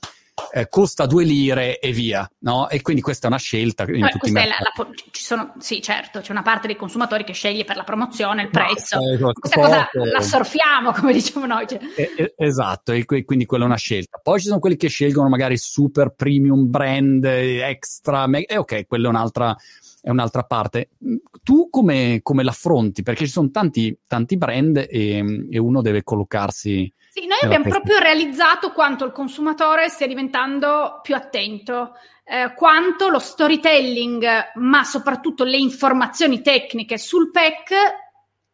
S1: eh, costa due lire e via, no? E quindi questa è una scelta.
S2: Tutti i la, la, ci sono, sì, certo, c'è una parte dei consumatori che sceglie per la promozione, il prezzo. No, questa cosa la sorfiamo, come diciamo noi. Cioè.
S1: Eh, esatto, e quindi quella è una scelta. Poi ci sono quelli che scelgono magari super premium brand, extra, e eh, ok, quella è un'altra è un'altra parte. Tu come, come l'affronti? Perché ci sono tanti, tanti brand e, e, uno deve collocarsi
S2: sì, noi abbiamo proprio realizzato quanto il consumatore stia diventando più attento, eh, quanto lo storytelling, ma soprattutto le informazioni tecniche sul PEC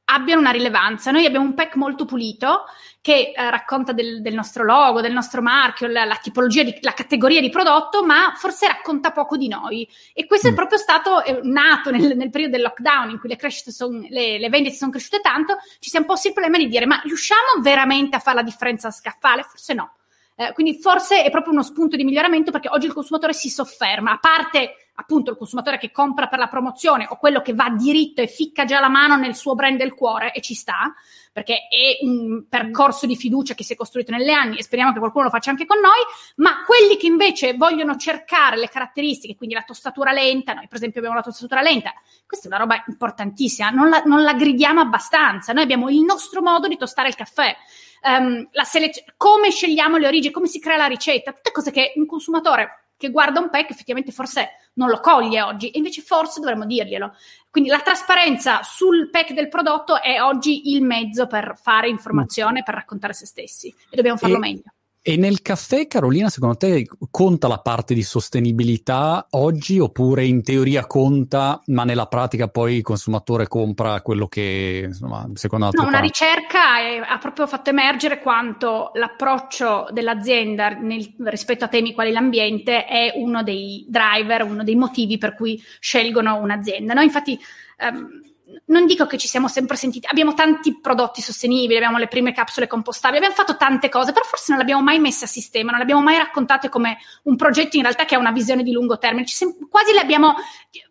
S2: abbiano una rilevanza. Noi abbiamo un pack molto pulito che eh, racconta del, del, nostro logo, del nostro marchio, la, la tipologia, di, la categoria di prodotto, ma forse racconta poco di noi. E questo mm. è proprio stato eh, nato nel, nel, periodo del lockdown in cui le, son, le, le vendite sono cresciute tanto, ci siamo posti il problema di dire ma riusciamo veramente a fare la differenza scaffale? Forse no. Eh, quindi forse è proprio uno spunto di miglioramento perché oggi il consumatore si sofferma, a parte appunto il consumatore che compra per la promozione o quello che va diritto e ficca già la mano nel suo brand del cuore e ci sta, perché è un percorso di fiducia che si è costruito negli anni e speriamo che qualcuno lo faccia anche con noi, ma quelli che invece vogliono cercare le caratteristiche, quindi la tostatura lenta, noi per esempio abbiamo la tostatura lenta, questa è una roba importantissima, non la, non la gridiamo abbastanza, noi abbiamo il nostro modo di tostare il caffè. Um, selez- come scegliamo le origini, come si crea la ricetta, tutte cose che un consumatore che guarda un pack effettivamente forse non lo coglie oggi e invece forse dovremmo dirglielo. Quindi la trasparenza sul pack del prodotto è oggi il mezzo per fare informazione, per raccontare se stessi e dobbiamo farlo e, meglio.
S1: E nel caffè, Carolina, secondo te conta la parte di sostenibilità oggi oppure in teoria conta, ma nella pratica poi il consumatore compra quello che, insomma, secondo
S2: te... No, una ricerca è, ha proprio fatto emergere quanto l'approccio dell'azienda nel, rispetto a temi quali l'ambiente è uno dei driver, uno dei motivi per cui scelgono un'azienda. Noi infatti... Um, non dico che ci siamo sempre sentiti, abbiamo tanti prodotti sostenibili, abbiamo le prime capsule compostabili, abbiamo fatto tante cose, però forse non le abbiamo mai messe a sistema, non le abbiamo mai raccontate come un progetto in realtà che ha una visione di lungo termine. Ci sem- quasi le abbiamo,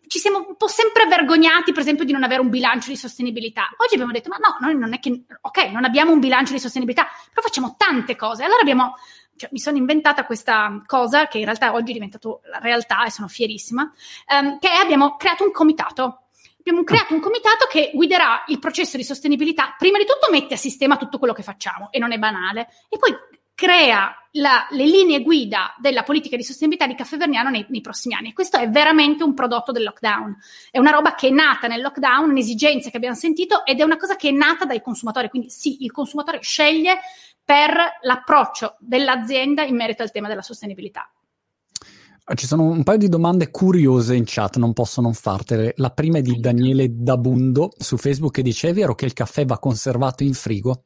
S2: ci siamo un po' sempre vergognati, per esempio, di non avere un bilancio di sostenibilità. Oggi abbiamo detto, ma no, noi non è che, ok, non abbiamo un bilancio di sostenibilità, però facciamo tante cose. Allora abbiamo cioè, mi sono inventata questa cosa che in realtà oggi è diventato la realtà e sono fierissima, ehm, che abbiamo creato un comitato abbiamo creato un comitato che guiderà il processo di sostenibilità. Prima di tutto mette a sistema tutto quello che facciamo e non è banale, e poi crea la, le linee guida della politica di sostenibilità di Caffè Verniano nei, nei, prossimi anni. questo è veramente un prodotto del lockdown. È una roba che è nata nel lockdown, un'esigenza che abbiamo sentito ed è una cosa che è nata dai consumatori. Quindi sì, il consumatore sceglie per l'approccio dell'azienda in merito al tema della sostenibilità.
S1: Ah, ci sono un paio di domande curiose in chat, non posso non fartele. La prima è di Daniele Dabundo su Facebook che dice: È vero che il caffè va conservato in frigo?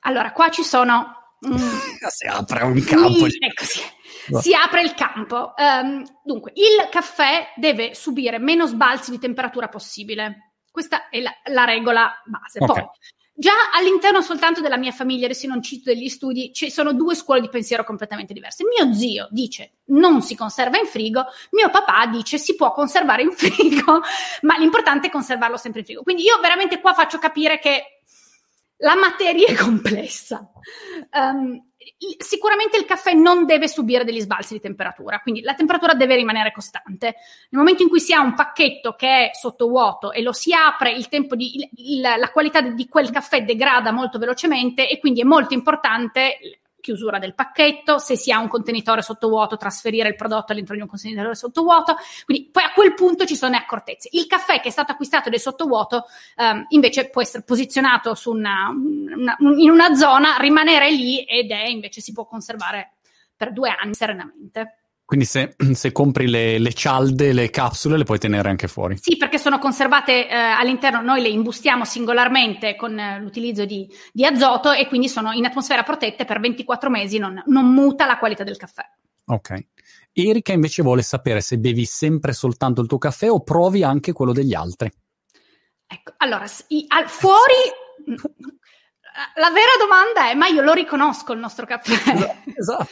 S2: Allora, qua ci sono.
S1: Mm, [LAUGHS] si apre un campo.
S2: Sì, ecco, sì. Si apre il campo. Um, dunque, il caffè deve subire meno sbalzi di temperatura possibile. Questa è la, la regola base. Okay. Poi, Già all'interno soltanto della mia famiglia, adesso non cito degli studi, ci sono due scuole di pensiero completamente diverse. Mio zio dice non si conserva in frigo, mio papà dice si può conservare in [LAUGHS] frigo, ma l'importante è conservarlo sempre in frigo. Quindi io veramente qua faccio capire che la materia è [LAUGHS] complessa. Um, sicuramente il caffè non deve subire degli sbalzi di temperatura, quindi la temperatura deve rimanere costante. Nel momento in cui si ha un pacchetto che è sotto vuoto e lo si apre, di, il, il, la qualità di quel caffè degrada molto velocemente e quindi è molto importante chiusura del pacchetto, se si ha un contenitore sottovuoto, trasferire il prodotto all'interno di un contenitore sottovuoto. Quindi poi a quel punto ci sono le accortezze. Il caffè che è stato acquistato ed è sottovuoto ehm, invece può essere posizionato una, una, in una zona, rimanere lì ed è invece si può conservare per due anni serenamente.
S1: Quindi se, [CLEARS THROAT] se compri le, le, cialde, le capsule, le puoi tenere anche fuori.
S2: Sì, perché sono conservate eh, all'interno, noi le imbustiamo singolarmente con eh, l'utilizzo di, di, azoto e quindi sono in atmosfera protette per 24 mesi, non, non muta la qualità del caffè.
S1: Ok. Erika invece vuole sapere se bevi sempre soltanto il tuo caffè o provi anche quello degli altri.
S2: Ecco, allora, i, al, fuori... [LAUGHS] la vera domanda è, ma io lo riconosco il nostro caffè? [LAUGHS] Esatto.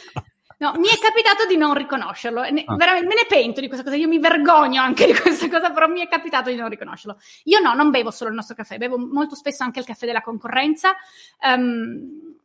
S2: No, mi è capitato di non riconoscerlo. Ne, ah. Veramente me ne pento di questa cosa. Io mi vergogno anche di questa cosa, però mi è capitato di non riconoscerlo. Io no, non bevo solo il nostro caffè, bevo molto spesso anche il caffè della concorrenza. Um,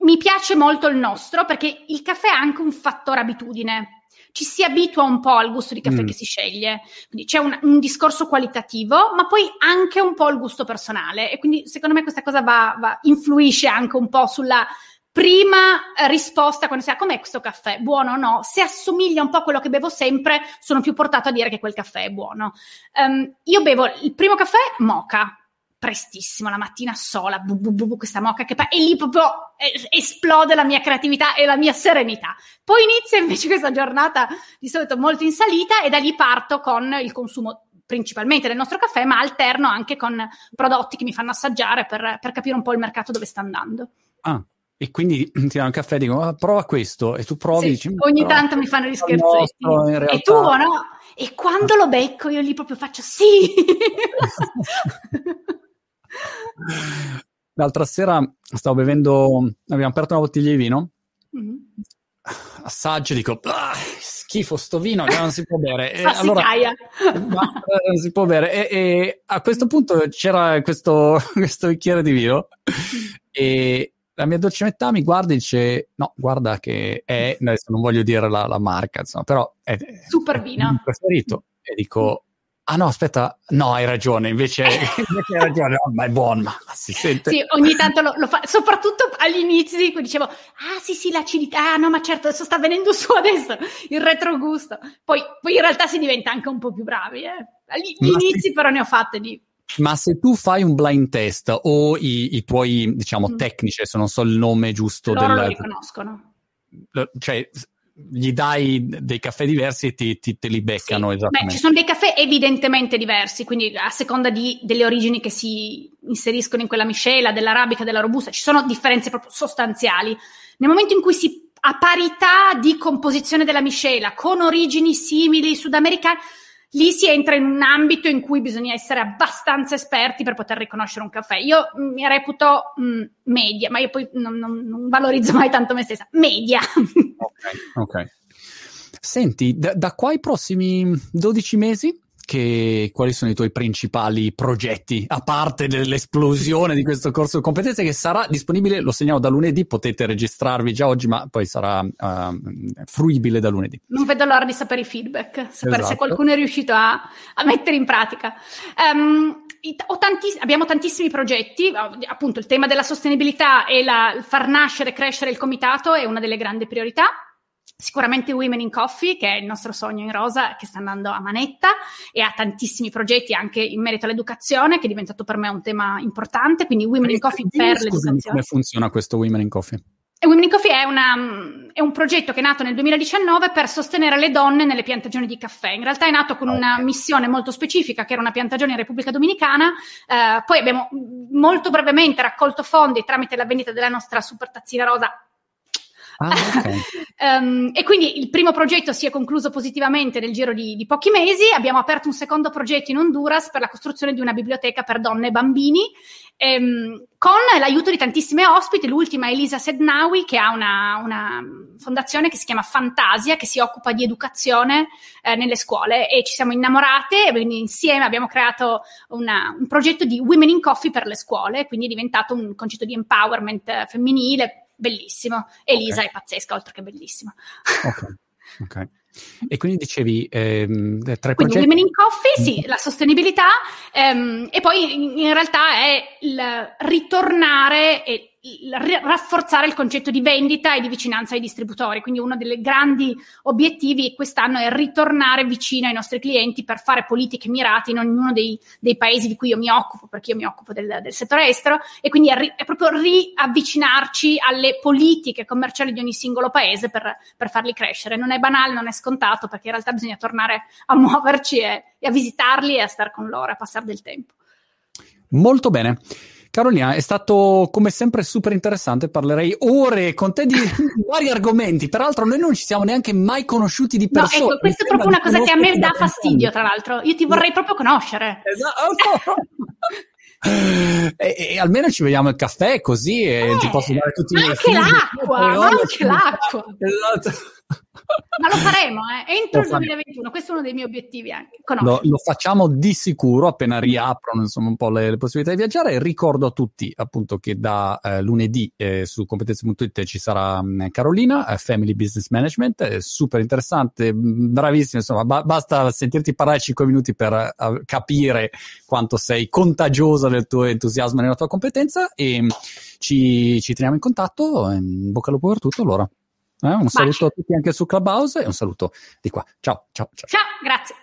S2: mi piace molto il nostro perché il caffè ha anche un fattore abitudine. Ci si abitua un po' al gusto di caffè mm. che si sceglie. Quindi c'è un, un, discorso qualitativo, ma poi anche un po' il gusto personale. E quindi secondo me questa cosa va, va, influisce anche un po' sulla prima risposta quando si ha com'è questo caffè? Buono o no? Se assomiglia un po' a quello che bevo sempre, sono più portato a dire che quel caffè è buono. Um, io bevo il primo caffè moca, prestissimo, la mattina sola, bu, bu, bu, questa moca che pa- e lì proprio eh, esplode la mia creatività e la mia serenità. Poi inizia invece questa giornata di solito molto in salita e da lì parto con il consumo principalmente del nostro caffè, ma alterno anche con prodotti che mi fanno assaggiare per, per capire un po' il mercato dove sta andando.
S1: Ah, e quindi [CLEARS THROAT] ti danno un caffè e dicono ah, prova questo e tu provi. Sì,
S2: dici, ogni tanto mi fanno gli scherzetti. E tu o no? E quando lo becco io lì proprio faccio sì. [LAUGHS]
S1: L'altra sera stavo bevendo, abbiamo aperto una bottiglia di vino, mm-hmm. assaggio dico, ah, schifo sto vino, non si può bere. [LAUGHS]
S2: E, allora, [LAUGHS]
S1: ma, non si può bere. E, e, a questo punto c'era questo, questo bicchiere di vino e la mia dolce metà mi guarda e dice no guarda che è adesso non voglio dire la, la marca insomma però è
S2: super vino
S1: preferito e dico ah no aspetta no hai ragione invece, [LAUGHS] invece hai ragione oh, ma è buono ma si sente
S2: sì ogni tanto lo, lo fa soprattutto agli inizi cui dicevo ah sì sì l'acidità ah no ma certo adesso sta venendo su adesso il retrogusto poi, poi in realtà si diventa anche un po' più bravi eh. agli inizi sì. però ne ho fatte di
S1: ma se tu fai un blind test o i, i tuoi, diciamo, mm. tecnici, se non so il nome giusto
S2: Loro del... lo riconoscono.
S1: Cioè, gli dai dei caffè diversi e ti, ti, te li beccano sì. esattamente.
S2: Beh, ci sono dei caffè evidentemente diversi, quindi a seconda di, delle origini che si inseriscono in quella miscela, dell'arabica, della robusta, ci sono differenze proprio sostanziali. Nel momento in cui si a parità di composizione della miscela, con origini simili sudamericane, lì si entra in un ambito in cui bisogna essere abbastanza esperti per poter riconoscere un caffè. Io mi reputo mh, mm, media, ma io poi non, non, non, valorizzo mai tanto me stessa. Media.
S1: ok, ok. Senti, da, da qua ai prossimi 12 mesi che, quali sono i tuoi principali progetti, a parte dell'esplosione di questo corso di competenze che sarà disponibile, lo segnalo da lunedì, potete registrarvi già oggi, ma poi sarà uh, fruibile da lunedì.
S2: Non vedo l'ora di sapere i feedback, sapere esatto. se qualcuno è riuscito a, a mettere in pratica. Um, Tantiss- abbiamo tantissimi progetti, appunto il tema della sostenibilità e la, far nascere e crescere il comitato è una delle grandi priorità. Sicuramente Women in Coffee, che è il nostro sogno in rosa, che sta andando a manetta e ha tantissimi progetti anche in merito all'educazione, che è diventato per me un tema importante. Quindi Women in Coffee per l'educazione.
S1: Come funziona questo Women in Coffee?
S2: E Women in Coffee è, una, è, un progetto che è nato nel 2019 per sostenere le donne nelle piantagioni di caffè. In realtà è nato con una missione molto specifica, che era una piantagione in Repubblica Dominicana. Eh, poi abbiamo molto brevemente raccolto fondi tramite la vendita della nostra super tazzina rosa Um, [LAUGHS] e quindi il primo progetto si è concluso positivamente nel giro di, di, pochi mesi. Abbiamo aperto un secondo progetto in Honduras per la costruzione di una biblioteca per donne e bambini, ehm, con l'aiuto di tantissime ospiti. L'ultima è Elisa Sednawi, che ha una, una, fondazione che si chiama Fantasia, che si occupa di educazione eh, nelle scuole. E ci siamo innamorate, e insieme abbiamo creato una, un progetto di Women in Coffee per le scuole, quindi è diventato un concetto di empowerment femminile bellissimo. Elisa okay. è pazzesca, oltre che bellissima.
S1: Ok, ok. E quindi dicevi ehm,
S2: tre quindi progetti... Women in Coffee, sì, la sostenibilità ehm, e poi in, in realtà è il ritornare e rafforzare il concetto di vendita e di vicinanza ai distributori. Quindi uno dei grandi obiettivi quest'anno è ritornare vicino ai nostri clienti per fare politiche mirate in ognuno dei, dei paesi di cui io mi occupo, perché io mi occupo del, del settore estero, e quindi è, è, proprio riavvicinarci alle politiche commerciali di ogni singolo paese per, per, farli crescere. Non è banale, non è scontato, perché in realtà bisogna tornare a muoverci e, e a visitarli e a stare con loro, a passare del tempo.
S1: Molto bene. Carolina, è stato come sempre super interessante. Parlerei ore con te di [LAUGHS] vari argomenti. Peraltro, noi non ci siamo neanche mai conosciuti di persona.
S2: No, ecco, questa è proprio una cosa che a me dà fastidio, tra l'altro. Io ti vorrei proprio conoscere.
S1: Esatto. [LAUGHS] e, e, almeno ci vediamo il caffè così e eh, ti posso dare tutti i miei
S2: Anche l'acqua, anche l'acqua. [LAUGHS] Esatto. Ma lo faremo, eh? entro lo il 2021, questo è uno dei miei obiettivi anche.
S1: Lo, lo, facciamo di sicuro appena riaprono insomma, un po' le, le, possibilità di viaggiare. Ricordo a tutti appunto che da eh, lunedì eh, su competenze.it ci sarà mh, mm, Carolina, eh, Family Business Management, è super interessante, mm, bravissima, insomma, ba- basta sentirti parlare 5 minuti per uh, capire quanto sei contagiosa del tuo entusiasmo e nella tua competenza e ci, ci teniamo in contatto, in bocca al lupo per tutto allora. Eh, un saluto a tutti anche su Clubhouse e un saluto di qua. Ciao, ciao, ciao.
S2: Ciao, grazie.